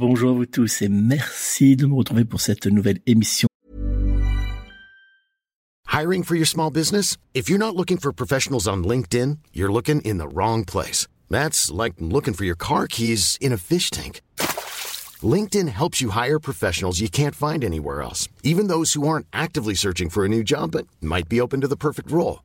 Bonjour à vous tous et merci de me retrouver pour cette nouvelle émission. Hiring for your small business? If you're not looking for professionals on LinkedIn, you're looking in the wrong place. That's like looking for your car keys in a fish tank. LinkedIn helps you hire professionals you can't find anywhere else, even those who aren't actively searching for a new job but might be open to the perfect role.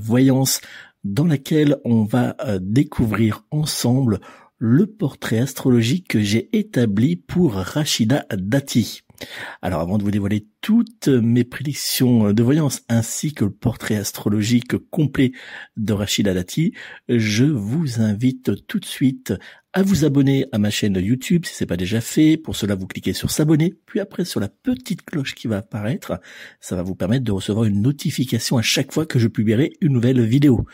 Voyance dans laquelle on va euh, découvrir ensemble le portrait astrologique que j'ai établi pour Rachida Dati. Alors avant de vous dévoiler toutes mes prédictions de voyance ainsi que le portrait astrologique complet de Rachida Dati, je vous invite tout de suite à vous abonner à ma chaîne YouTube si c'est pas déjà fait. Pour cela, vous cliquez sur s'abonner, puis après sur la petite cloche qui va apparaître. Ça va vous permettre de recevoir une notification à chaque fois que je publierai une nouvelle vidéo.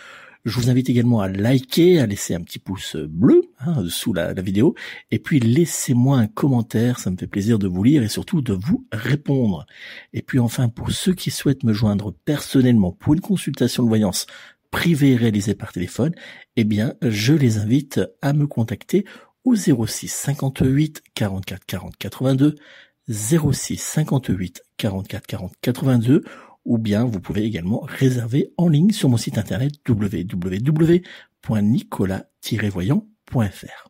Je vous invite également à liker, à laisser un petit pouce bleu hein, sous la, vidéo, et puis laissez-moi un commentaire, ça me fait plaisir de vous lire et surtout de vous répondre. Et puis enfin, pour ceux qui souhaitent me joindre personnellement pour une consultation de voyance privée réalisée par téléphone, eh bien, je les invite à me contacter au 06 58 44 40 82, 06 58 44 40 82 ou bien vous pouvez également réserver en ligne sur mon site internet www.nicolas-voyant.fr.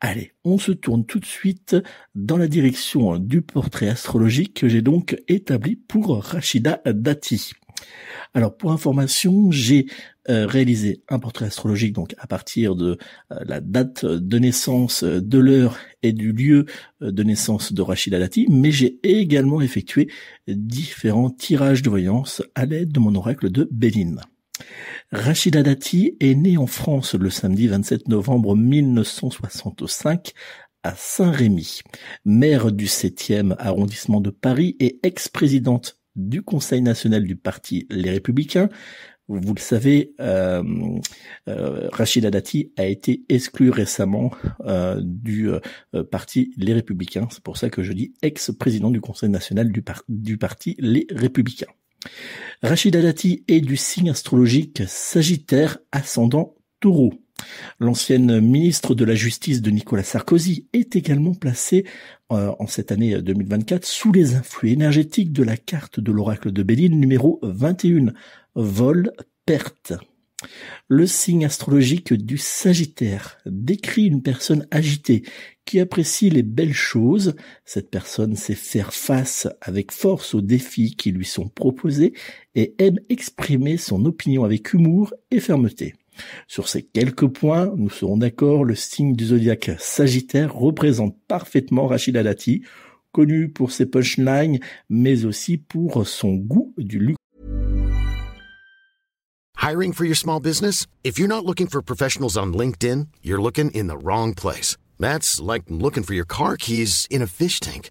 Allez, on se tourne tout de suite dans la direction du portrait astrologique que j'ai donc établi pour Rachida Dati. Alors pour information, j'ai euh, réalisé un portrait astrologique donc à partir de euh, la date de naissance, euh, de l'heure et du lieu de naissance de Rachida Dati, mais j'ai également effectué différents tirages de voyance à l'aide de mon oracle de Béline. Rachida Dati est née en France le samedi 27 novembre 1965 à Saint-Rémy, maire du 7e arrondissement de Paris et ex-présidente du Conseil national du parti Les Républicains. Vous le savez, euh, euh, Rachida Dati a été exclu récemment euh, du euh, parti Les Républicains. C'est pour ça que je dis ex-président du Conseil national du, du parti Les Républicains. Rachida Dati est du signe astrologique Sagittaire ascendant Taureau. L'ancienne ministre de la Justice de Nicolas Sarkozy est également placée euh, en cette année 2024 sous les influx énergétiques de la carte de l'oracle de Béline numéro 21, vol perte. Le signe astrologique du Sagittaire décrit une personne agitée qui apprécie les belles choses. Cette personne sait faire face avec force aux défis qui lui sont proposés et aime exprimer son opinion avec humour et fermeté. Sur ces quelques points, nous serons d'accord, le signe du zodiaque Sagittaire représente parfaitement Rachida Dati, connu pour ses punchlines, mais aussi pour son goût du luxe. Hiring for your small business? If you're not looking for professionals on LinkedIn, you're looking in the wrong place. That's like looking for your car keys in a fish tank.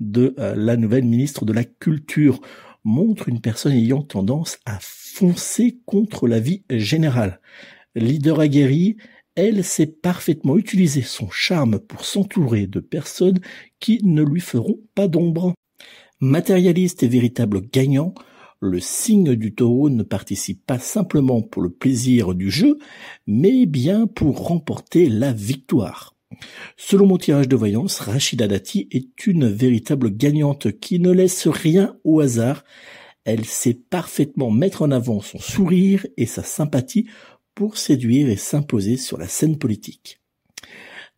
de euh, la nouvelle ministre de la Culture montre une personne ayant tendance à foncer contre la vie générale. Leader aguerri, elle sait parfaitement utiliser son charme pour s'entourer de personnes qui ne lui feront pas d'ombre. Matérialiste et véritable gagnant, le signe du taureau ne participe pas simplement pour le plaisir du jeu, mais bien pour remporter la victoire. Selon mon tirage de voyance, Rachida Dati est une véritable gagnante qui ne laisse rien au hasard. Elle sait parfaitement mettre en avant son sourire et sa sympathie pour séduire et s'imposer sur la scène politique.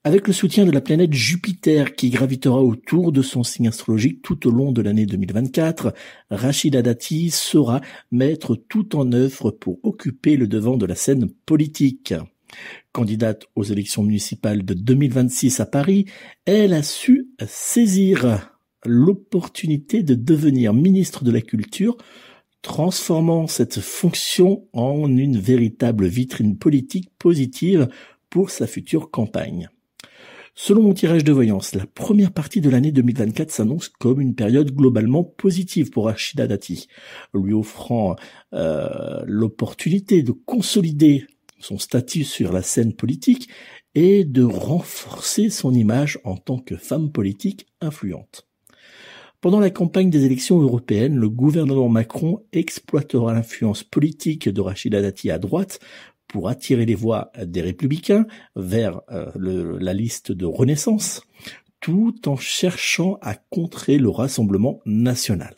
Avec le soutien de la planète Jupiter qui gravitera autour de son signe astrologique tout au long de l'année 2024, Rachida Dati saura mettre tout en œuvre pour occuper le devant de la scène politique. Candidate aux élections municipales de 2026 à Paris, elle a su saisir l'opportunité de devenir ministre de la Culture, transformant cette fonction en une véritable vitrine politique positive pour sa future campagne. Selon mon tirage de voyance, la première partie de l'année 2024 s'annonce comme une période globalement positive pour Rachida Dati, lui offrant euh, l'opportunité de consolider son statut sur la scène politique et de renforcer son image en tant que femme politique influente. Pendant la campagne des élections européennes, le gouvernement Macron exploitera l'influence politique de Rachida Dati à droite pour attirer les voix des républicains vers euh, la liste de Renaissance, tout en cherchant à contrer le Rassemblement national.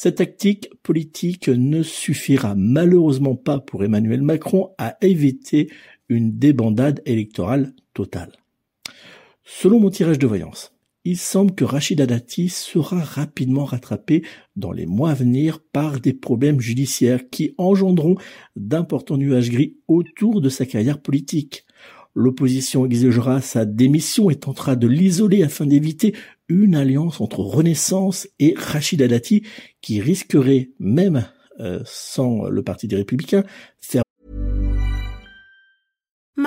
Cette tactique politique ne suffira malheureusement pas pour Emmanuel Macron à éviter une débandade électorale totale. Selon mon tirage de voyance, il semble que Rachida Dati sera rapidement rattrapé dans les mois à venir par des problèmes judiciaires qui engendreront d'importants nuages gris autour de sa carrière politique. L'opposition exigera sa démission et tentera de l'isoler afin d'éviter une alliance entre Renaissance et Rachida Dati qui risquerait, même euh, sans le Parti des Républicains, faire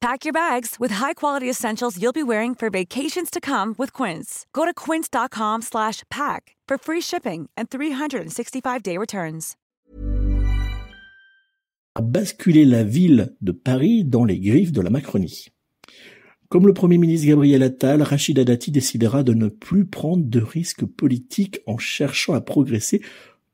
Pack your bags with high-quality essentials you'll be wearing for vacations to come with Quince. Go to quince.com slash pack for free shipping and 365-day returns. Basculer la ville de Paris dans les griffes de la Macronie. Comme le Premier ministre Gabriel Attal, Rachida Dati décidera de ne plus prendre de risques politiques en cherchant à progresser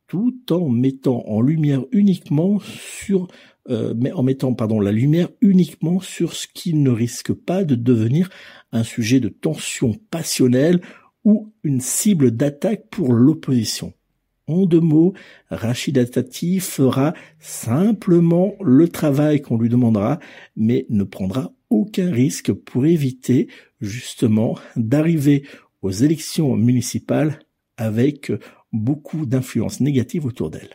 tout en mettant en lumière uniquement sur euh, mais en mettant pardon la lumière uniquement sur ce qui ne risque pas de devenir un sujet de tension passionnelle ou une cible d'attaque pour l'opposition. En deux mots, Rachida Tati fera simplement le travail qu'on lui demandera, mais ne prendra aucun risque pour éviter justement d'arriver aux élections municipales avec beaucoup d'influences négatives autour d'elle.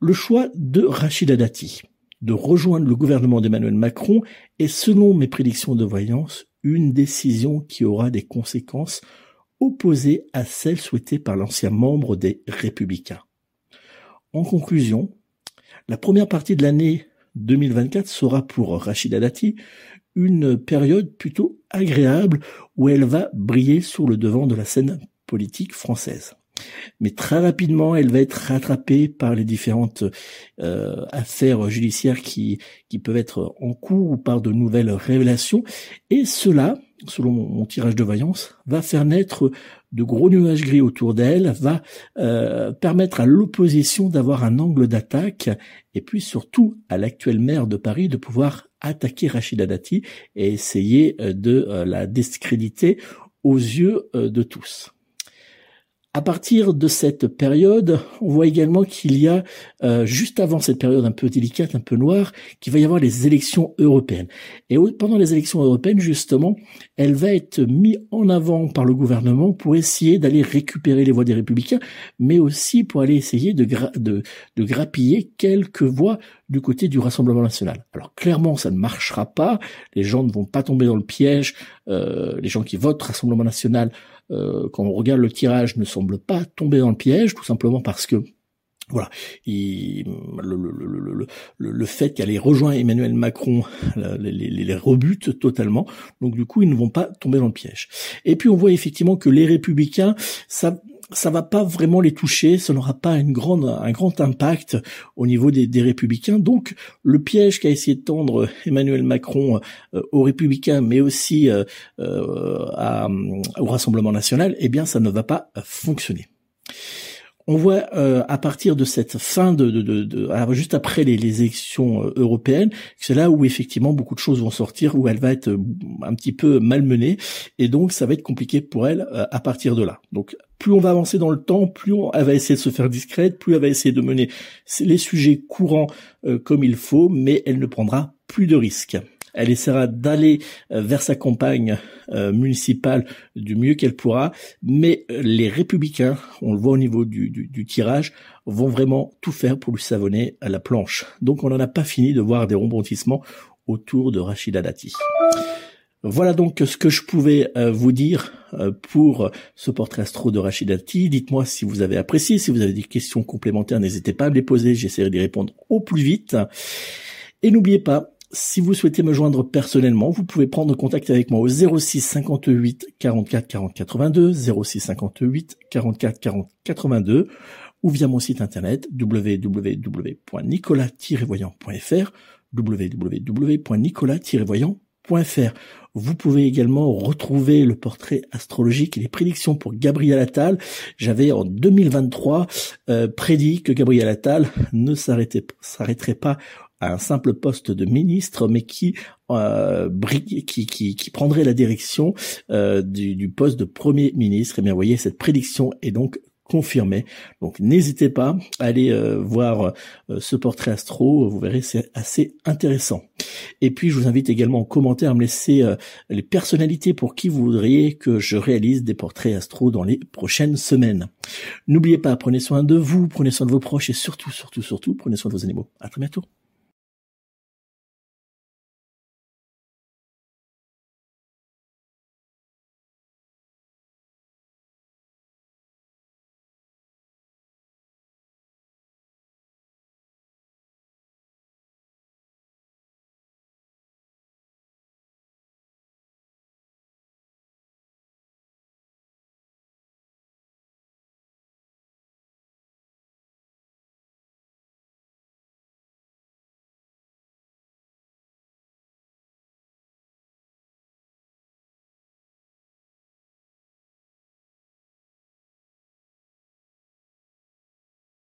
Le choix de Rachida Dati de rejoindre le gouvernement d'Emmanuel Macron est, selon mes prédictions de voyance, une décision qui aura des conséquences opposées à celles souhaitées par l'ancien membre des Républicains. En conclusion, la première partie de l'année 2024 sera pour Rachida Dati une période plutôt agréable où elle va briller sur le devant de la scène politique française. Mais très rapidement, elle va être rattrapée par les différentes euh, affaires judiciaires qui, qui peuvent être en cours ou par de nouvelles révélations. Et cela, selon mon, tirage de voyance, va faire naître de gros nuages gris autour d'elle, va euh, permettre à l'opposition d'avoir un angle d'attaque, et puis surtout à l'actuel maire de Paris de pouvoir attaquer Rachida Dati et essayer euh, de la discréditer aux yeux de tous. À partir de cette période, on voit également qu'il y a, euh, juste avant cette période un peu délicate, un peu noire, qu'il va y avoir les élections européennes. Et pendant les élections européennes, justement, elle va être mise en avant par le gouvernement pour essayer d'aller récupérer les voix des républicains, mais aussi pour aller essayer de, de, de grappiller quelques voix du côté du Rassemblement national. Alors clairement, ça ne marchera pas. Les gens ne vont pas tomber dans le piège. Euh, les gens qui votent Rassemblement national quand on regarde le tirage, ne semble pas tomber dans le piège, tout simplement parce que voilà, le, le, le, le, fait qu'elle ait rejoint Emmanuel Macron les, les, les, rebute totalement. Donc du coup, ils ne vont pas tomber dans le piège. Et puis on voit effectivement que les républicains, ça, ça va pas vraiment les toucher, ça n'aura pas une grande, un grand impact au niveau des, des républicains. Donc le piège qu'a essayé de tendre Emmanuel Macron euh, aux républicains, mais aussi euh, euh à, au Rassemblement national, eh bien ça ne va pas fonctionner on voit euh, à partir de cette fin de, de, de, juste après les, les élections euh, européennes, c'est là où effectivement beaucoup de choses vont sortir, où elle va être euh, un petit peu malmenée, et donc ça va être compliqué pour elle à partir de là. Donc plus on va avancer dans le temps, plus on, elle va essayer de se faire discrète, plus elle va essayer de mener les sujets courants comme il faut, mais elle ne prendra plus de risques. Elle essaiera d'aller euh, vers sa campagne euh, municipale du mieux qu'elle pourra, mais euh, les républicains, on le voit au niveau du, du, tirage, vont vraiment tout faire pour lui savonner à la planche. Donc on n'en a pas fini de voir des rebondissements autour de Rachida Dati. Voilà donc ce que je pouvais vous dire pour ce portrait astro de Rachida Dati. Dites-moi si vous avez apprécié, si vous avez des questions complémentaires, n'hésitez pas à me les poser, j'essaierai d'y répondre au plus vite. Et n'oubliez pas, si vous souhaitez me joindre personnellement, vous pouvez prendre contact avec moi au 06 58 44 40 82, 06 58 44 40 82, ou via mon site internet www.nicolas-voyant.fr, www.nicolas-voyant.fr. Vous pouvez également retrouver le portrait astrologique et les prédictions pour Gabriel Attal. J'avais en 2023 euh, prédit que Gabriel Attal ne s'arrêterait pas un simple poste de ministre, mais qui euh, prendrait la direction euh, du, du, poste de premier ministre. Et bien, vous voyez, cette prédiction est donc confirmée. Donc, n'hésitez pas à aller euh, voir euh, ce portrait astro. Vous verrez, c'est assez intéressant. Et puis, je vous invite également en commentaire à me laisser euh, les personnalités pour qui vous voudriez que je réalise des portraits astro dans les prochaines semaines. N'oubliez pas, prenez soin de vous, prenez soin de vos proches et surtout, surtout, surtout, prenez soin de vos animaux. À très bientôt.